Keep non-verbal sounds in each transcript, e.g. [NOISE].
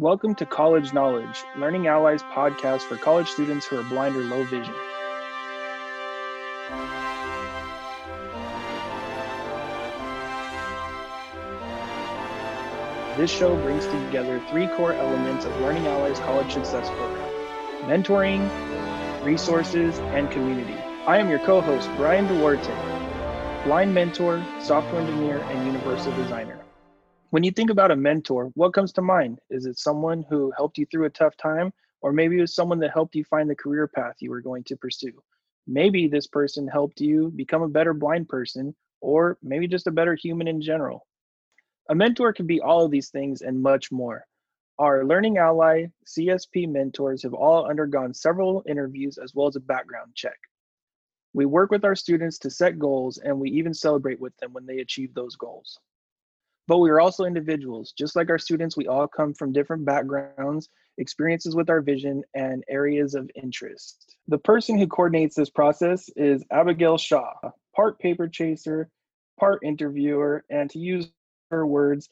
Welcome to College Knowledge, Learning Ally's podcast for college students who are blind or low vision. This show brings together three core elements of Learning Ally's College Success Program mentoring, resources, and community. I am your co host, Brian Duarte, blind mentor, software engineer, and universal designer. When you think about a mentor, what comes to mind? Is it someone who helped you through a tough time? Or maybe it was someone that helped you find the career path you were going to pursue. Maybe this person helped you become a better blind person, or maybe just a better human in general. A mentor can be all of these things and much more. Our Learning Ally CSP mentors have all undergone several interviews as well as a background check. We work with our students to set goals and we even celebrate with them when they achieve those goals. But we are also individuals. Just like our students, we all come from different backgrounds, experiences with our vision, and areas of interest. The person who coordinates this process is Abigail Shaw, part paper chaser, part interviewer, and to use her words,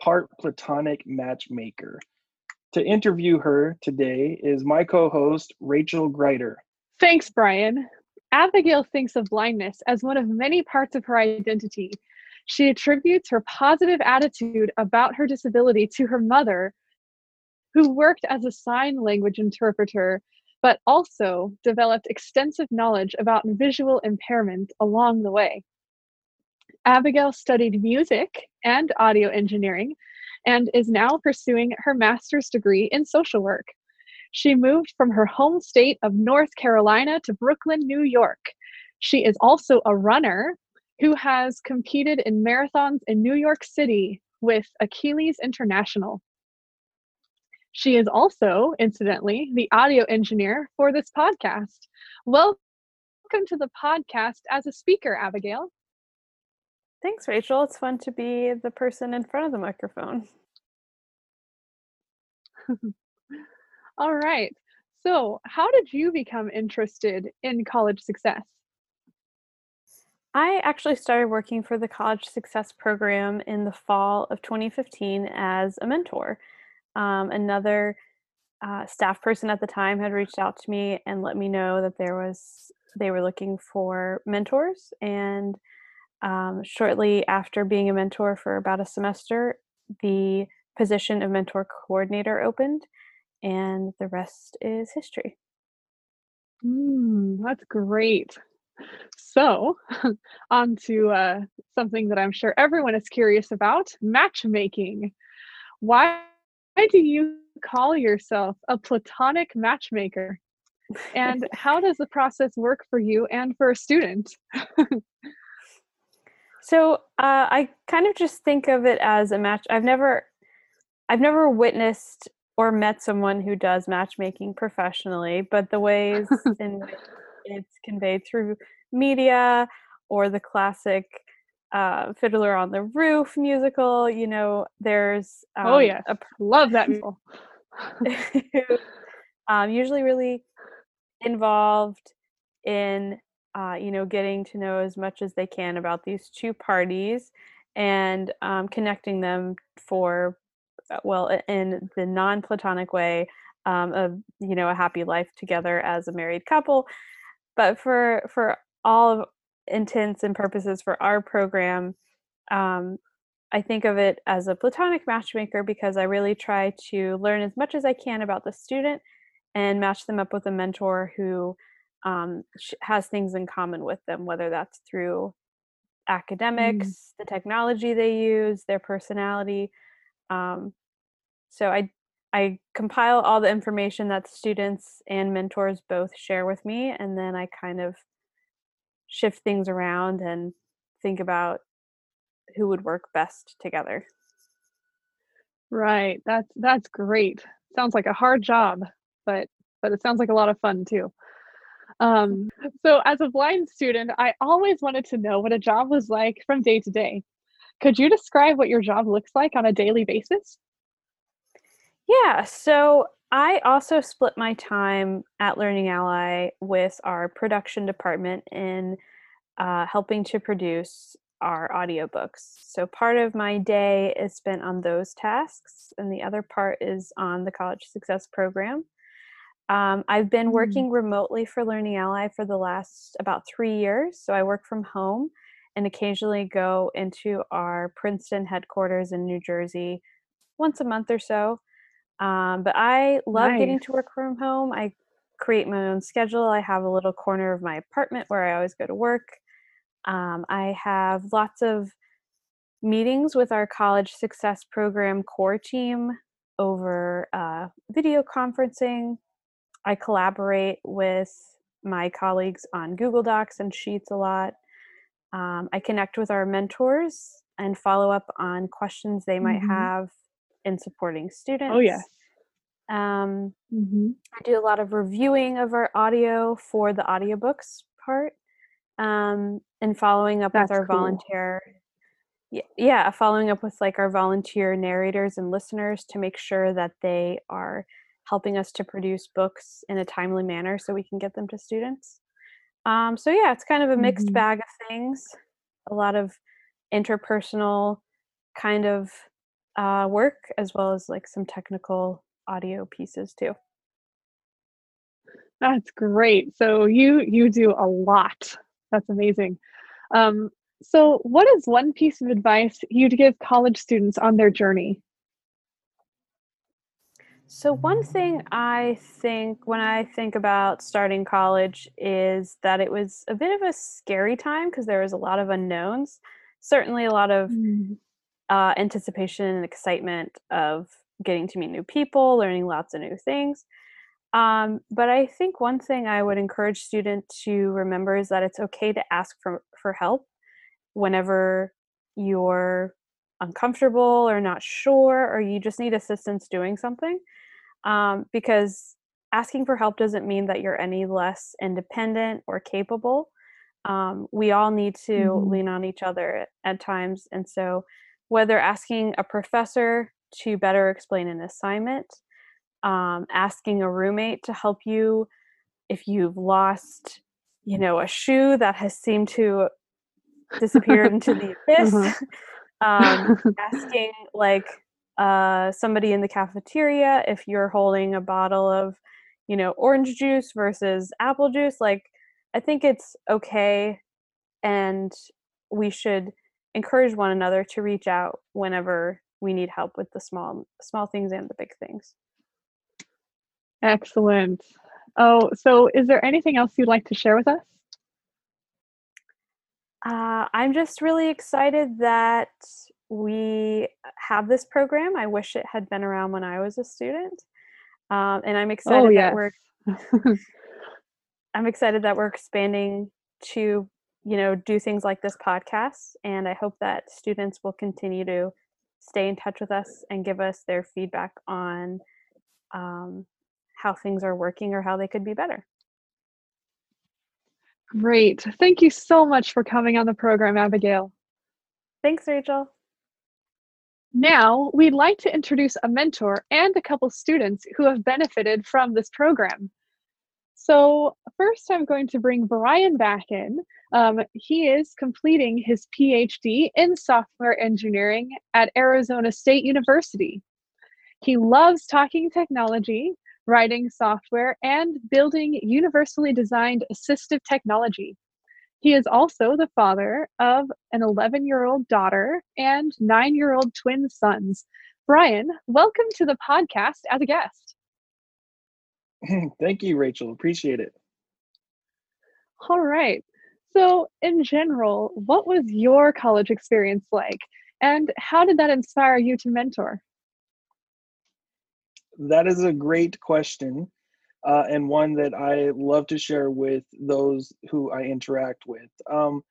part platonic matchmaker. To interview her today is my co host, Rachel Greider. Thanks, Brian. Abigail thinks of blindness as one of many parts of her identity. She attributes her positive attitude about her disability to her mother, who worked as a sign language interpreter, but also developed extensive knowledge about visual impairment along the way. Abigail studied music and audio engineering and is now pursuing her master's degree in social work. She moved from her home state of North Carolina to Brooklyn, New York. She is also a runner who has competed in marathons in New York City with Achilles International. She is also, incidentally, the audio engineer for this podcast. Welcome to the podcast as a speaker, Abigail. Thanks, Rachel. It's fun to be the person in front of the microphone. [LAUGHS] All right. So, how did you become interested in college success? I actually started working for the College Success Program in the fall of 2015 as a mentor. Um, another uh, staff person at the time had reached out to me and let me know that there was they were looking for mentors and um, shortly after being a mentor for about a semester, the position of mentor coordinator opened, and the rest is history. Mm, that's great. So, [LAUGHS] on to uh, something that I'm sure everyone is curious about matchmaking. Why, do you call yourself a platonic matchmaker? And [LAUGHS] how does the process work for you and for a student? [LAUGHS] So uh, I kind of just think of it as a match. I've never, I've never witnessed or met someone who does matchmaking professionally, but the ways in which it's conveyed through media or the classic uh, Fiddler on the Roof musical, you know, there's um, oh yeah, a, love that musical. [LAUGHS] um, usually really involved in uh, you know, getting to know as much as they can about these two parties and um, connecting them for, uh, well, in the non platonic way um, of, you know, a happy life together as a married couple. But for, for all of intents and purposes for our program, um, I think of it as a platonic matchmaker because I really try to learn as much as I can about the student and match them up with a mentor who um, has things in common with them, whether that's through mm. academics, mm. the technology they use, their personality. Um, so I I compile all the information that students and mentors both share with me, and then I kind of shift things around and think about who would work best together. Right. That's that's great. Sounds like a hard job, but but it sounds like a lot of fun too. Um, so, as a blind student, I always wanted to know what a job was like from day to day. Could you describe what your job looks like on a daily basis? Yeah, so I also split my time at Learning Ally with our production department in uh, helping to produce our audiobooks. So part of my day is spent on those tasks, and the other part is on the College Success Program. Um, I've been Mm. working remotely for Learning Ally for the last about three years. So I work from home and occasionally go into our Princeton headquarters in New Jersey once a month or so. Um, but I love getting to work from home. I create my own schedule. I have a little corner of my apartment where I always go to work. Um, I have lots of meetings with our college success program core team over uh, video conferencing. I collaborate with my colleagues on Google Docs and Sheets a lot. Um, I connect with our mentors and follow up on questions they might Mhm. have in supporting students. Oh, yes. Um, hmm I do a lot of reviewing of our audio for the audiobooks part um, and following up That's with our cool. volunteer. y- Yeah, following up with like our volunteer narrators and listeners to make sure that they are helping us to produce books in a timely manner so we can get them to students. Um, so, yeah, it's kind of a mixed Mhm. bag of things, a lot of interpersonal kind of uh, work as well as like some technical audio pieces too. That's great. So you you do a lot. That's amazing. Um, so what is one piece of advice you'd give college students on their journey? So, one thing I think when I think about starting college is that it was a bit of a scary time because there was a lot of unknowns. Certainly, a lot of Mm, uh, anticipation and excitement of getting to meet new people, learning lots of new things. Um, but I think one thing I would encourage students to remember is that it's okay to ask for, for help whenever you're uncomfortable or not sure or you just need assistance doing something um, because asking for help doesn't mean that you're any less independent or capable um, we all need to mhm. lean on each other at times and so whether asking a professor to better explain an assignment um, asking a roommate to help you if you've lost you know a shoe that has seemed to disappear into the [LAUGHS] abyss Uh-huh. [LAUGHS] um, [LAUGHS] asking like uh, somebody in the cafeteria if you're holding a bottle of you know orange juice versus apple juice like i think it's okay and we should encourage one another to reach out whenever we need help with the small small things and the big things Excellent. Oh, so is there anything else you'd like to share with us? Uh, I'm just really excited that we have this program. I wish it had been around when I was a student, um, and I'm excited Oh, that we're [LAUGHS] I'm excited that we're expanding to you know do things like this podcast, and I hope that students will continue to stay in touch with us and give us their feedback on um, how things are working or how they could be better. Great. Thank you so much for coming on the program, Abigail. Thanks, Rachel. Now, we'd like to introduce a mentor and a couple students who have benefited from this program. So, first, I'm going to bring Brian back in. Um, he is completing his PhD in software engineering at Arizona State University. He loves talking technology, writing software, and building universally designed assistive technology. He is also the father of an 11 year old daughter and nine year old twin sons. Brian, welcome to the podcast as a guest. [LAUGHS] Thank you, Rachel. Appreciate it. All right. So, in general, what was your college experience like? And how did that inspire you to mentor? That is a great question, uh, and one that I love to share with those who I interact with. Um,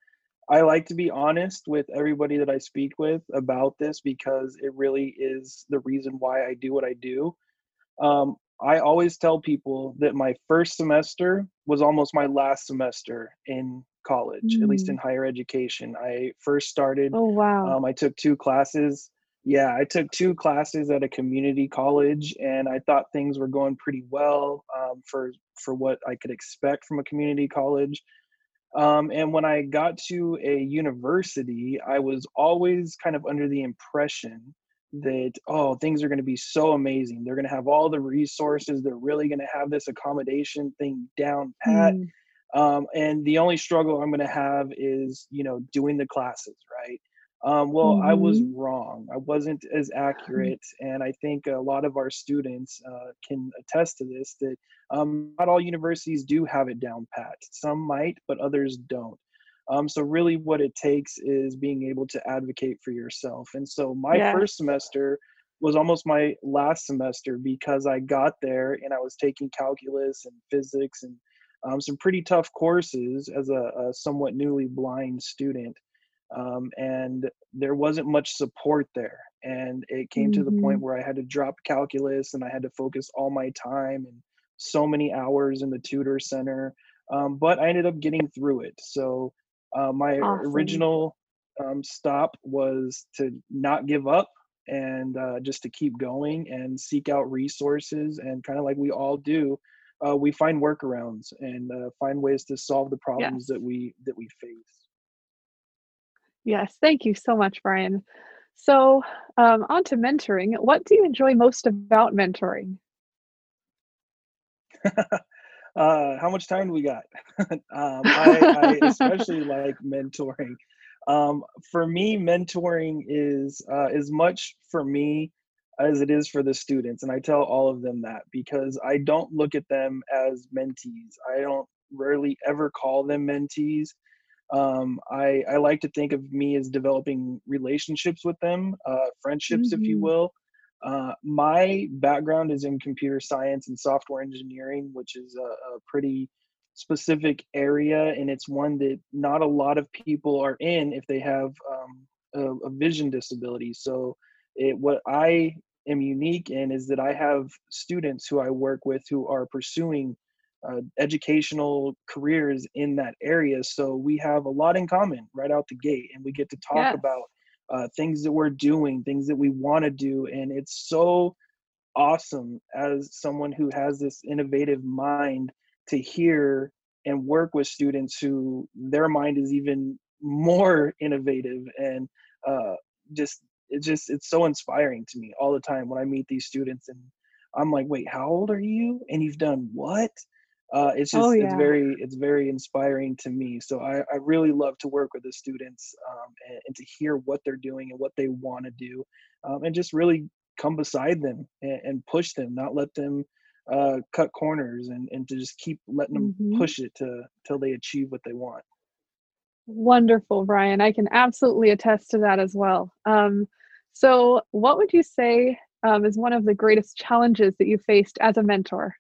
I like to be honest with everybody that I speak with about this because it really is the reason why I do what I do. Um, I always tell people that my first semester was almost my last semester in college, at least in higher education. I first started Oh, wow. um, I took two classes. Yeah, I took two classes at a community college, and I thought things were going pretty well um, for for what I could expect from a community college. Um, and when I got to a university, I was always kind of under the impression that, oh, things are going to be so amazing. They're going to have all the resources. They're really going to have this accommodation thing down pat. Mm. Um, and the only struggle I'm going to have is, you know, doing the classes, right? Um, well, mm-hmm. I was mm-hmm. wrong. I wasn't as accurate, and I think a lot of our students uh, can attest to this. That um, not all universities do have it down pat. Some might, but others don't. Um, so really, what it takes is being able to advocate for yourself. And so my yeah. first semester was almost my last semester because I got there and I was taking calculus and physics and um, some pretty tough courses as a, a somewhat newly blind student um, and there wasn't much support there and it came mm-hmm. to the point mm-hmm. where i had to drop calculus and i had to focus all my time and so many hours in the tutor center um, but i ended up getting through it so uh, my awesome. original um, stop was to not give up and uh, just to keep going and seek out resources and kind of like we all do uh, we find workarounds and uh, find ways to solve the problems yes. that we that we face Yes, thank you so much, Brian. So, um, on to mentoring. What do you enjoy most about mentoring? [LAUGHS] uh, how much time do we got? [LAUGHS] um, I, I, [LAUGHS] especially like mentoring. Um, for me, mentoring is uh, as much for me as it is for the students, and I tell all of them that because I don't look at them as mentees. I don't rarely ever call them mentees um, I, I like to think of me as developing relationships with them, uh, friendships, mm-hmm. if you mm-hmm. will. Uh, my background is in computer science and software engineering, which is a, a pretty specific area, and it's one that not a lot of people are in if they have um, a, a, vision disability. So, it, what I am unique in is that I have students who I work with who are pursuing uh, educational careers in that area. So we have a lot in common right out the gate, and we get to talk yes. about uh, things that we're doing, things that we want to do, and it's so awesome as someone who has this innovative mind to hear and work with students who their mind is even more [LAUGHS] innovative and uh, just it just it's so inspiring to me all the time when I meet these students and I'm like, wait, how old are you? And you've done what? Uh, it's oh, just oh, yeah. it's very it's very inspiring to me so I, I really love to work with the students um, and, and, to hear what they're doing and what they want to do um, and just really come beside them and, and push them not let them uh, cut corners and, and to just keep letting them mm-hmm. push it to till they achieve what they want wonderful brian i can absolutely attest to that as well um, so what would you say um, is one of the greatest challenges that you faced as a mentor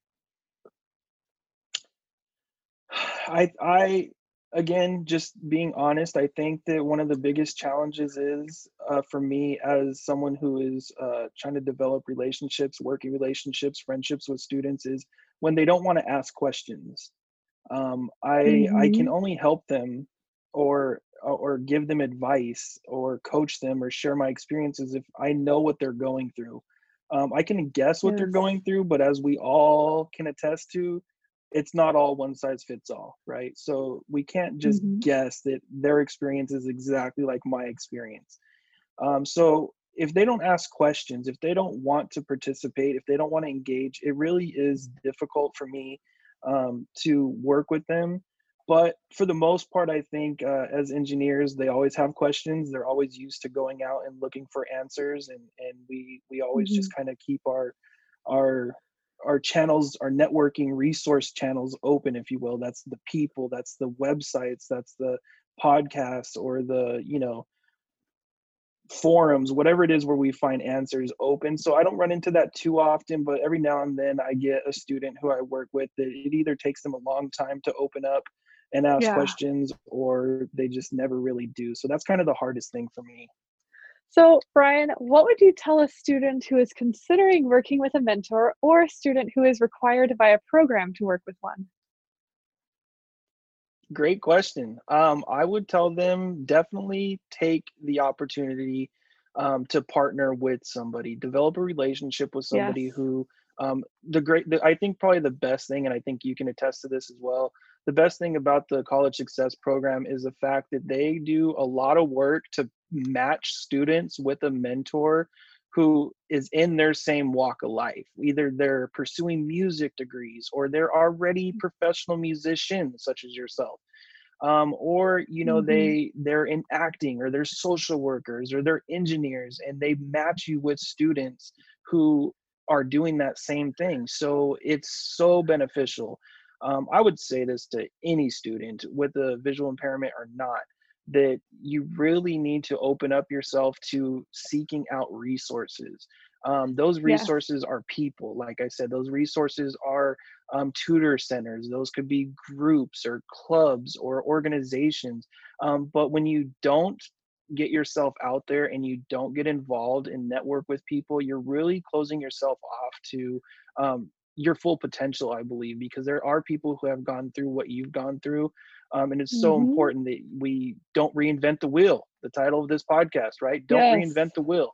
I I again just being honest i think that one of the biggest challenges is uh, for me as someone who is uh, trying to develop relationships working relationships friendships with students is when they don't want to ask questions um, i mm-hmm. i can only help them or or give them advice or coach them or share my experiences if i know what they're going through um, i can guess what yes. they're going through but as we all can attest to it's not all one size fits all, right? So we can't just mm-hmm. guess that their experience is exactly like my experience. Um, so if they don't ask questions, if they don't want to participate, if they don't want to engage, it really is difficult for me um, to work with them. But for the most part, I think uh, as engineers, they always have questions. They're always used to going out and looking for answers, and and we we always mm-hmm. just kind of keep our our our channels our networking resource channels open if you will. That's the people that's the websites that's the podcasts or the you know forums whatever it is where we find answers open. So i don't run into that too often but every now and then i get a student who i work with that it either takes them a long time to open up and ask yeah. questions or they just never really do. So that's kind of the hardest thing for me so, Brian, what would you tell a student who is considering working with a mentor or a student who is required by a program to work with one? Great question. Um, I would tell them definitely take the opportunity um, to partner with somebody, develop a relationship with somebody yes. who um, the great the, i think probably the best thing and i think you can attest to this as well the best thing about the college success program is the fact that they do a lot of work to match students with a mentor who is in their same walk of life. Either they're pursuing music degrees or they're already professional musicians, such as yourself. Um, or you know mm-hmm. they they're in acting or they're social workers or they're engineers and they match you with students who are doing that same thing so it's so beneficial um, i would say this to any student with a visual impairment or not that you really need to open up yourself to seeking out resources. Um, those resources yeah. are people. Like I said, those resources are um, tutor centers. Those could be groups or clubs or organizations. Um, but when you don't get yourself out there and you don't get involved and network with people, you're really closing yourself off to um, your full potential, I believe, because there are people who have gone through what you've gone through um, and it's so mm-hmm. important that we don't reinvent the wheel. The title of this podcast, right? Don't yes. reinvent the wheel.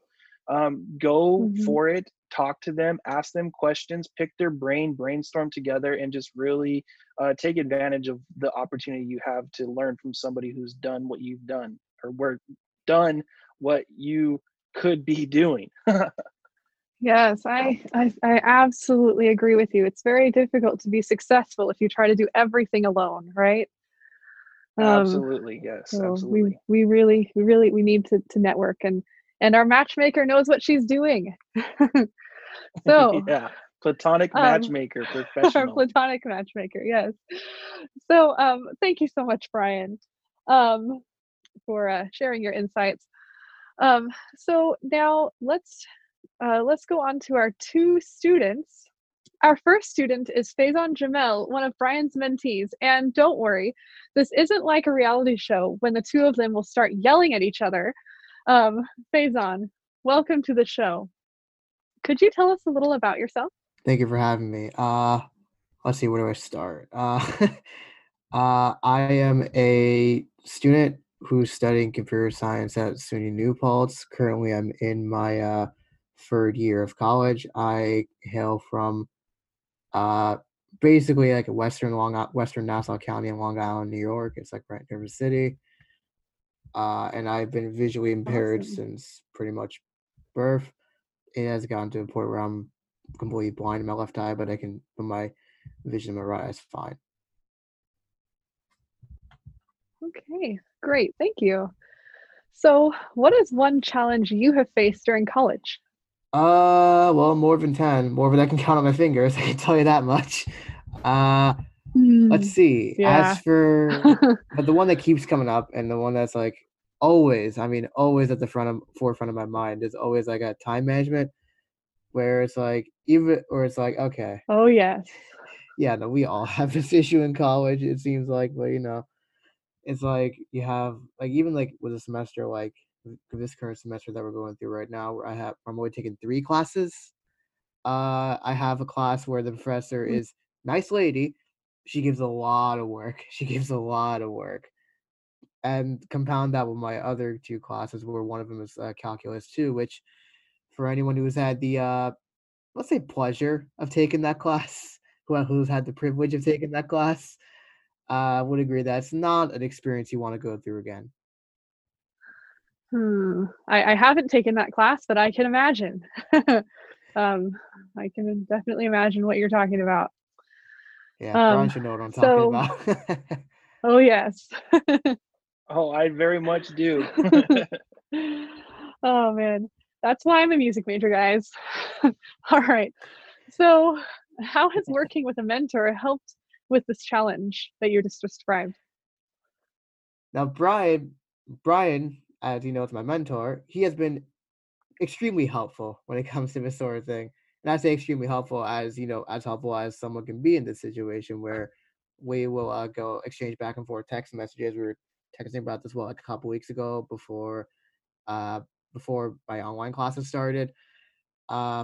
Um, go mm-hmm. for it. Talk to them. Ask them questions. Pick their brain. Brainstorm together, and just really uh, take advantage of the opportunity you have to learn from somebody who's done what you've done or were done what you could be doing. [LAUGHS] Yes, I, I, I absolutely agree with you. It's very difficult to be successful if you try to do everything alone, right? Um, absolutely, yes, so absolutely. We we really we really we need to to network and and our matchmaker knows what she's doing. [LAUGHS] [LAUGHS] so yeah, platonic um, matchmaker, [LAUGHS] um, professional. Our platonic matchmaker, yes. So um, thank you so much, Brian, um, for uh, sharing your insights. Um, so now let's uh, let's go on to our two students our first student is Faison Jamel, one of Brian's mentees. And don't worry, this isn't like a reality show when the two of them will start yelling at each other. Um, Faison, welcome to the show. Could you tell us a little about yourself? Thank you for having me. Uh, let's see, where do I start? Uh, [LAUGHS] uh, I am a student who's studying computer science at SUNY New Paltz. Currently, I'm in my uh, third year of college. I hail from uh, basically like a Western Long Western Nassau County in Long Island, New York. It's like right near the city. Uh, and I've been visually impaired awesome. since pretty much birth. It has gotten to a point where I'm completely blind in my left eye, but I can, but my vision in my right eye is fine. Okay, great. Thank you. So, what is one challenge you have faced during college? Uh, well, more than 10. More than I can count on my fingers. [LAUGHS] I can tell you that much. Uh, mm, let's see. Yeah. As for [LAUGHS] but the one that keeps coming up and the one that's like always, I mean, always at the front of forefront of my mind is always like a time management where it's like even or it's like okay. Oh yes. Yeah, no, we all [LAUGHS] have this issue in college. It seems like, but you know, it's like you have like even like with a semester like this current semester that we're going through right now, where I have I'm only taking three classes. Uh, I have a class where the professor mm. is nice lady. She gives a lot of work. [LAUGHS] She gives a lot of work, and compound that with my other two classes, where one of them is uh, calculus two, which for anyone who has had the uh, let's say pleasure of taking that class, [LAUGHS] who who's had the privilege of taking that class, uh, would agree that it's not an experience you want to go through again. Hmm. I, I haven't taken that class, but I can imagine. [LAUGHS] um, I can definitely imagine what you're talking about. Yeah, um, Brian should know what I'm so, talking about. [LAUGHS] oh yes. [LAUGHS] oh, I very much do. oh man, that's why I'm a music major, guys. All right. So, how has working with a mentor helped with this challenge that you just described? Now, Brian, Brian as you know, it's my mentor, he has been extremely helpful when it [LAUGHS] comes to this sort of thing. And I say extremely helpful as, you know, as helpful as someone can be in this situation where we will uh, go exchange back and forth text messages. We were texting about this, well, like a couple weeks ago before uh, before my online classes started. Uh,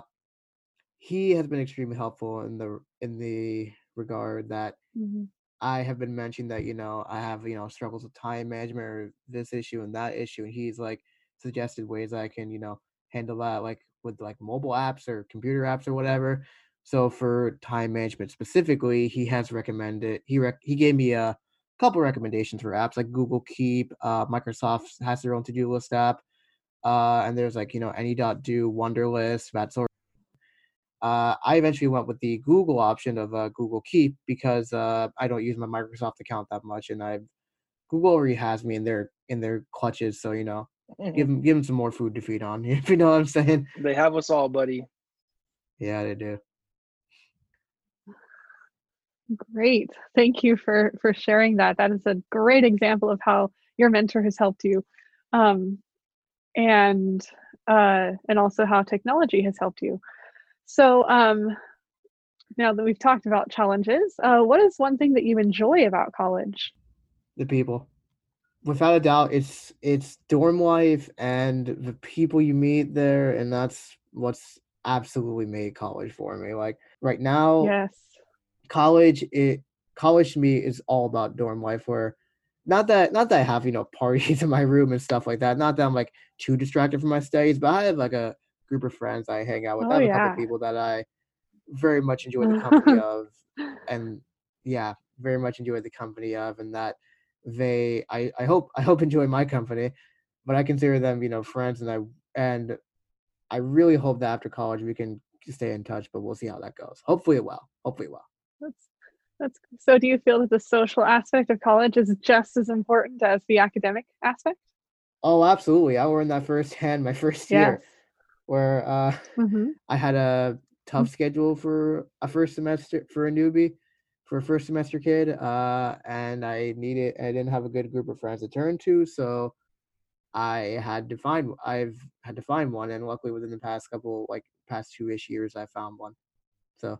he has been extremely helpful in the in the regard that mm-hmm. I have been mentioning that, you know, I have, you know, struggles with time management or this issue and that issue. And he's like suggested ways I can, you know, handle that like with like mobile apps or computer apps or whatever. So for time management specifically, he has recommended he rec- he gave me a couple recommendations for apps like Google Keep, uh, Microsoft has their own to-do list app, uh, and there's like you know Any.do, Wunderlist, that sort. Uh, I eventually went with the Google option of uh, Google Keep because uh, I don't use my Microsoft account that much, and I Google already has me in their in their clutches, so you know Mhm. give them give them some more food to feed on. [LAUGHS] If you know what I'm saying? They have us all, buddy. Yeah, they do. Great. Thank you for for sharing that. That is a great example of how your mentor has helped you. Um, and uh, and also how technology has helped you. So um, now that we've talked about challenges, uh, what is one thing that you enjoy about college? The people, without a doubt, it's it's dorm life and the people you meet there, and that's what's absolutely made college for me. Like right now, Yes. college it college to me is all about dorm life where not that not that I have, you know, parties [LAUGHS] in my room and stuff like that. Not that I'm like too distracted from my studies, but I have like a group of friends I hang out with. Oh, have a yeah. couple people that I very much enjoy the [LAUGHS] company of and yeah, very much enjoy the company of and that they I, I hope I hope enjoy my company, but I consider them, you know, friends and I and I really hope that after college we can stay in touch, but we'll see how that goes. Hopefully it will. Hopefully it will. That's that's so do you feel that the social aspect of college is just as important as the academic aspect? Oh, absolutely. I learned that firsthand my [LAUGHS] first year, where uh, [LAUGHS] Mhm. I had a tough schedule for a first semester for a newbie, for a first semester kid, uh, and I needed I didn't have a good group of friends to turn to, so I had to find I've had to find one, and luckily within the past couple like past two ish years, I found one. So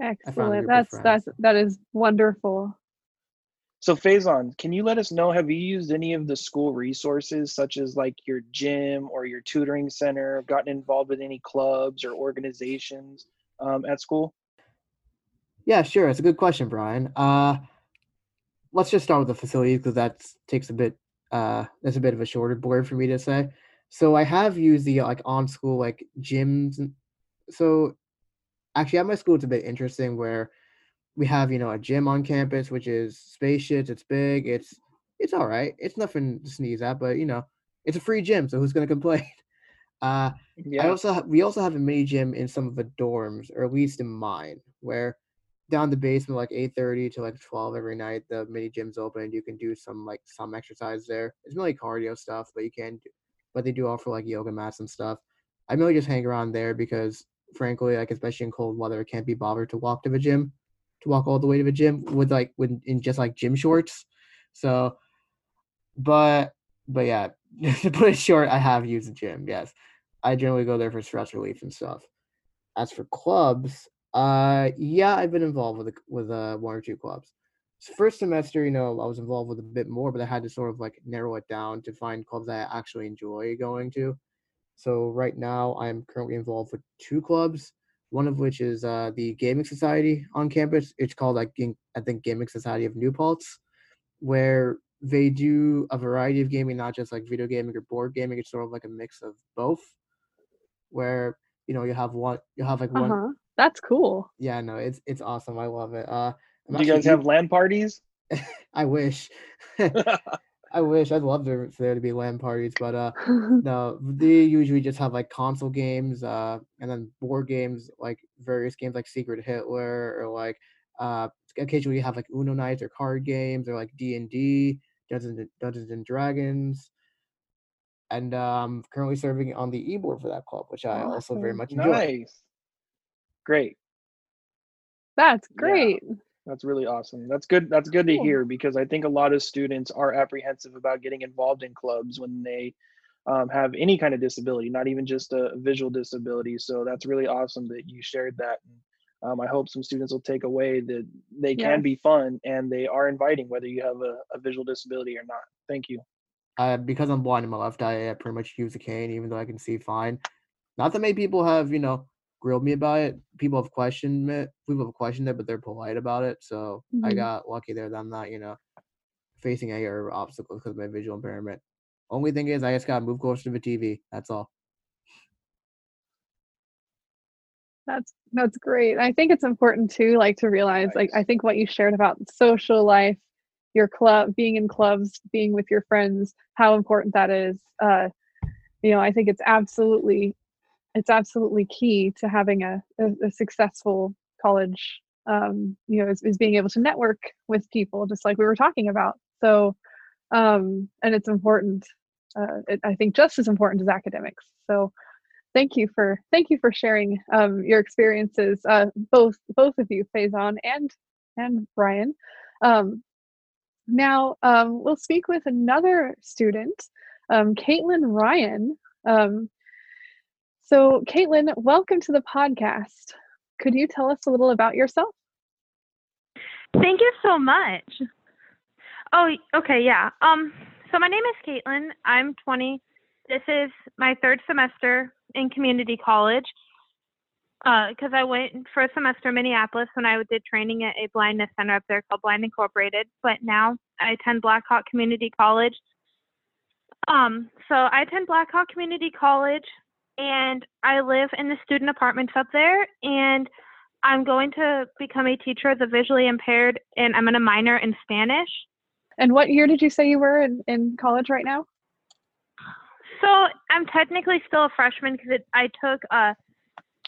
Excellent. That's that's that is wonderful. So Faison, can you let us know? Have you used any of the school resources, such as like your gym or your tutoring center? Gotten involved with any clubs or organizations um, at school? yeah, sure, it's a good question, Brian. Uh, let's just start with the facilities because that takes a bit uh that's a bit of a shorter board for me to say so i have used the like on school like gyms so actually at my school it's a bit interesting where we have you know a gym on campus which is spacious it's big it's it's all right it's nothing to sneeze at but you know it's a free gym so who's going [LAUGHS] to complain uh I Yeah. also ha- we also have a mini gym in some of the dorms, or at least in mine, where down the basement like eight thirty to like twelve every night. The mini gym's open. You can do some like some exercise there. It's mainly cardio stuff, but you can, do, but they do offer like yoga mats and stuff. I mainly just hang around there because, frankly, like especially in cold weather, I can't be bothered to walk to the gym, walk all the way to the gym with like with in just like gym shorts. So, but but yeah, [LAUGHS] to put it short, I have used the gym. Yes. I generally go there for stress relief and stuff. As for clubs, uh, yeah, I've been involved with with uh, one or two clubs. S- First semester, you know, I was involved with a bit more, but I had to sort of like narrow it down to find clubs that I actually enjoy going to. So right now, I'm currently involved with two clubs. One of which is uh, the Gaming Society on campus. It's called like I think Gaming Society of New Paltz, where they do a variety of gaming, not just like video gaming or board gaming. It's sort of like a mix of both where you know you have one you have like one Uh-huh. That's cool. yeah no it's it's awesome i love it uh Do you guys have LAN parties? [LAUGHS] i wish [LAUGHS] i wish i'd love there, for there to be LAN parties but uh [LAUGHS] no they usually just have like console games uh and then board games like various games like secret hitler or like uh occasionally you have like uno nights or card games or like d&d dungeons and, dungeons and dragons and um currently serving on the e-board for that club which i also very much enjoy nice. Great. That's Yeah. Great. That's really awesome. That's good. That's good to hear because I think a lot of students are apprehensive about getting involved in clubs when they um, have any kind of disability, not even just a visual disability. So that's really awesome that you shared that. And, um, I hope some students will take away that they can Yes. be fun and they are inviting, whether you have a, a visual disability or not. Thank you. uh, because I'm blind in my left eye, I pretty much use a cane, even though I can see fine. Not that many people have, you know, grilled me about it. People have questioned it. People have questioned it, but they're polite about it. So I Mhm. got lucky there that I'm not, you know, facing any obstacles because of my visual impairment. Only thing is, I just gotta move closer to the TV. That's all. That's that's great. I think it's important too, like to realize, like I think what you shared about social life, your club, being in clubs, being with your friends, how important that is. Uh, you know, I think it's absolutely, it's absolutely key to having a, a, a successful college. Um, you know, is, is being able to network with people, just like we were talking about. So, um, and it's important. Uh, it, I think just as important as academics. So, thank you for thank you for sharing um, your experiences, uh, both both of you, Faison and and Brian. Um, now um, we'll speak with another student, um, Caitlin Ryan. So, Caitlin, welcome to the podcast. Could you tell us a little about yourself? Thank you so much. Oh, okay, yeah. Um, so my name is Caitlin. I'm 20. This is my third semester in community college because uh, I went for a semester in Minneapolis when I did training at a blindness center up there called Blind Incorporated. But now I attend Blackhawk Community College. Um, so I attend Blackhawk Community College, and I live in the student apartments up there. And I'm going to become a teacher of the visually impaired, and I'm going to minor in Spanish. And what year did you say you were in, in college right now? So I'm technically still a freshman because I took uh,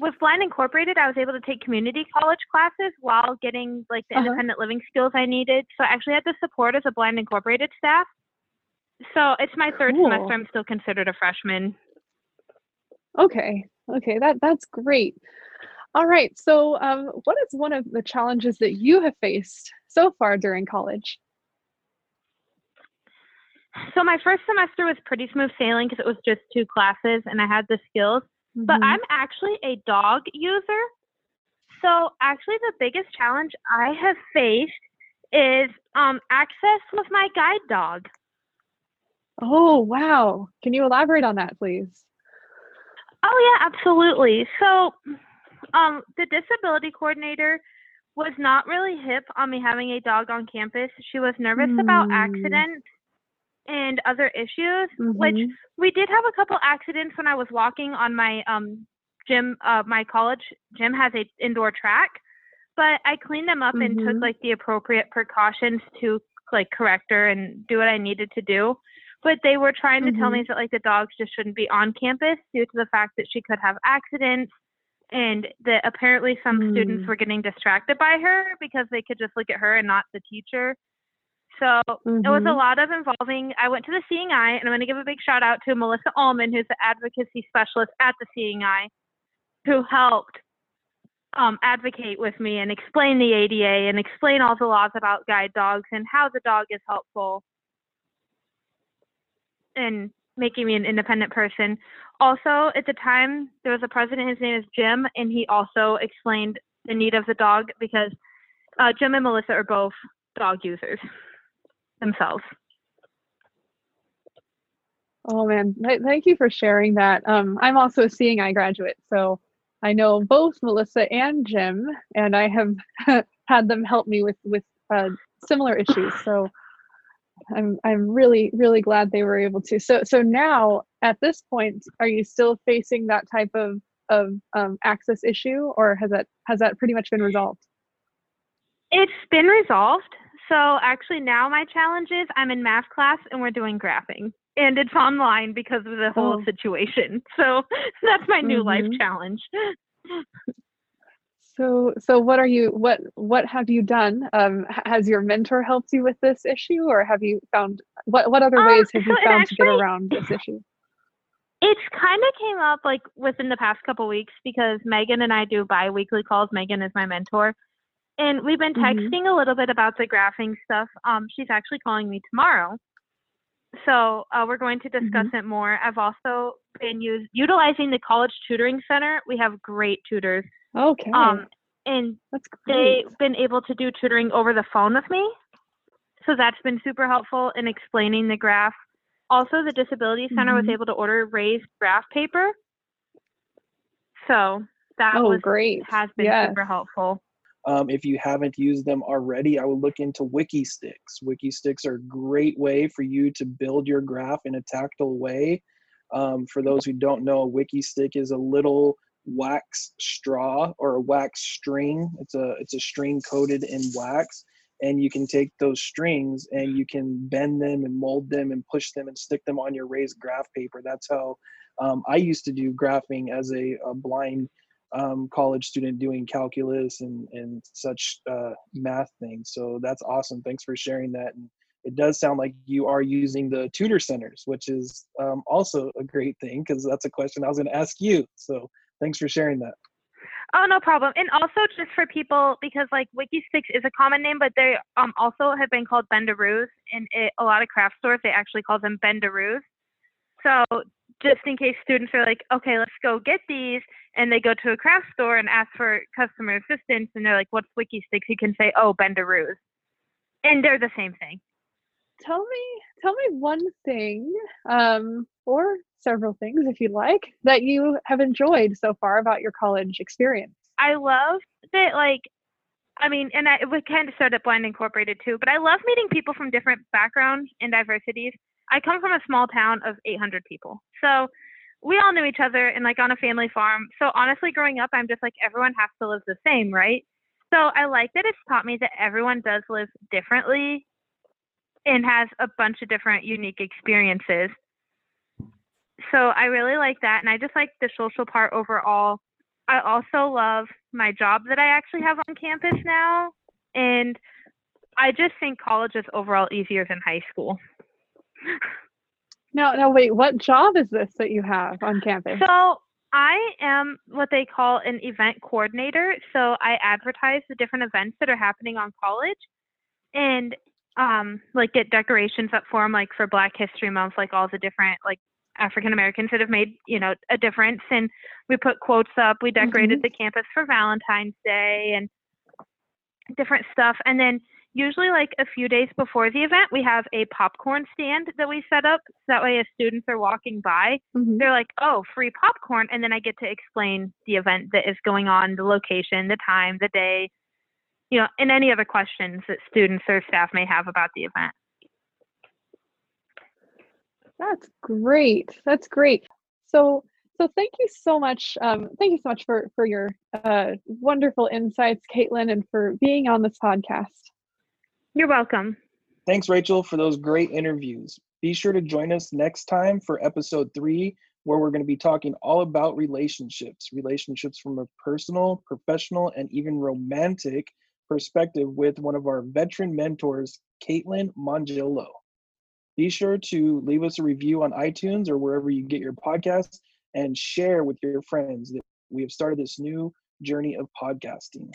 with Blind Incorporated. I was able to take community college classes while getting like the uh-huh. independent living skills I needed. So I actually had the support as a Blind Incorporated staff. So it's my third cool. semester. I'm still considered a freshman. Okay. Okay. That that's great. All right. So, um, what is one of the challenges that you have faced so far during college? So my first semester was pretty smooth sailing because it was just two classes and I had the skills. Mm-hmm. But I'm actually a dog user. So actually the biggest challenge I have faced is um, access with my guide dog. Oh, wow. Can you elaborate on that, please? Oh, yeah, absolutely. So um, the disability coordinator was not really hip on me having a dog on campus. She was nervous mm. about accidents and other issues, mm-hmm. which we did have a couple accidents when I was walking on my um gym uh my college gym has a indoor track, but I cleaned them up mm-hmm. and took mm-hmm. like the appropriate precautions to like correct her and do what I needed to do. But they were trying to mm-hmm. tell me mm-hmm. that like the dogs just shouldn't be on campus due to the fact that she could have accidents and that apparently some mm. students were getting distracted by her because they could just look at her and not the teacher so mm-hmm. it was a mm-hmm. lot of involving. I went to the Seeing Eye, and I'm going to give a big shout out to Melissa Allman, who's the advocacy specialist at the Seeing Eye, who helped um, advocate with me and explain the ADA and explain all the laws about guide dogs and how the dog is helpful in making me an independent person. Also, at the time, there was a president, his name is Jim, and he also explained the need of the dog because uh, Jim and Melissa are both dog users themselves. Oh man, thank you for sharing that. Um, I'm also a Seeing Eye graduate, so I know both Melissa and Jim, and I have [LAUGHS] had them help me with with uh, similar issues. So I'm I'm really really glad they were able to. So so now at this point, are you still facing that type of of um, access issue, or has that has that pretty much been resolved? It's been resolved. So actually now my challenge is I'm in math class and we're doing graphing and it's online because of the whole oh. situation. [LAUGHS] So that's my new mm-hmm. life challenge. [LAUGHS] So so what are you what what have you done? Um, has your mentor helped you with this issue or have you found what what other um, ways have so you found actually, to get around this [LAUGHS] issue? It's kind of came up like within the past couple weeks because Megan and I do bi-weekly calls. Megan is my mentor. And we've been mm-hmm. texting mm-hmm. a little bit about the graphing stuff. Um, she's actually calling me tomorrow. So uh, we're going to discuss mm-hmm. it more. I've also been use, utilizing the College Tutoring Center. We have great tutors. Okay. Um, and they've been able to do tutoring over the phone with me. So that's been super helpful in explaining the graph. Also, the Disability Center mm-hmm. was able to order raised graph paper. So that oh, was great. has been yes. super helpful. Um, if you haven't used them already, I would look into Wikki Stix. WikiSticks are a great way for you to build your graph in a tactile way. Um, for those who don't know, a WikiStick is a little wax straw or a wax string. It's a it's a string coated in wax, and you can take those strings and you can bend them and mold them and push them and stick them on your raised graph paper. That's how um, I used to do graphing as a, a blind um, college student doing calculus and and such uh, math things. So that's awesome. Thanks for sharing that. And it does sound like you are using the tutor centers, which is um, also a great thing because that's a question I was going to ask you. So thanks for sharing that. Oh, no problem. And also just for people, because like Wikki Stix is a common name, but they um also have been called Bendaroos. And it, a lot of craft stores, they actually call them Bendaroos. So just in case students are like, okay, let's go get these, and they go to a craft store and ask for customer assistance, and they're like, what's Wikki Stix? You can say, oh, Bendaroos. And they're the same thing. Tell me, tell me one thing, um, or several things if you like, that you have enjoyed so far about your college experience. I love that, like, I mean, and I, we kind of started at Blind Incorporated too, but I love meeting people from different backgrounds and diversities. I come from a small town of 800 people. So we all knew each other and like on a family farm. So honestly, growing up, I'm just like, everyone has to live the same, right? So I like that it's taught me that everyone does live differently and has a bunch of different unique experiences. So I really like that. And I just like the social part overall. I also love my job that I actually have on campus now. And I just think college is overall easier than high school. No, no, wait. What job is this that you have on campus? So I am what they call an event coordinator. So I advertise the different events that are happening on college, and um, like get decorations up for them, like for Black History Month, like all the different like African Americans that have made you know a difference. And we put quotes up. We decorated Mhm. the campus for Valentine's Day and different stuff. And then usually like a few days before the event, we have a popcorn stand that we set up. So that way, as students are walking by, Mhm. they're like, oh, free popcorn. And then I get to explain the event that is going on, the location, the time, the day, you know, and any other questions that students or staff may have about the event. That's great. That's great. So, so thank you so much. Um, thank you so much for for your uh, wonderful insights, Caitlin, and for being on this podcast. You're welcome. Thanks, Rachel, for those great interviews. Be sure to join us next time for episode three, where we're going to be talking all about relationships, relationships from a personal, professional, and even romantic perspective with one of our veteran mentors, Caitlin Mangiolo. Be sure to leave us a review on iTunes or wherever you get your podcasts and share with your friends that we have started this new journey of podcasting.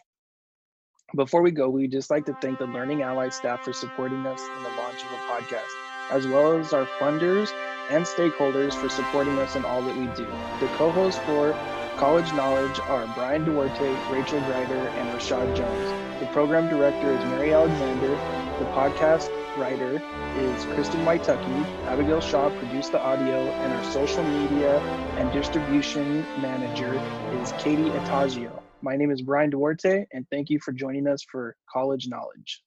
Before we go, we'd just like to thank the Learning Ally staff for supporting us in the launch of a podcast, as well as our funders and stakeholders for supporting us in all that we do. The co hosts for College Knowledge are Brian Duarte, Rachel Greider, and Rashad Jones. The program director is Mary Alexander. The podcast writer is Kristen Waitucky. Abigail Shaw produced the audio, and our social media and distribution manager is Katie Etagio. My name is Brian Duarte, and thank you for joining us for College Knowledge.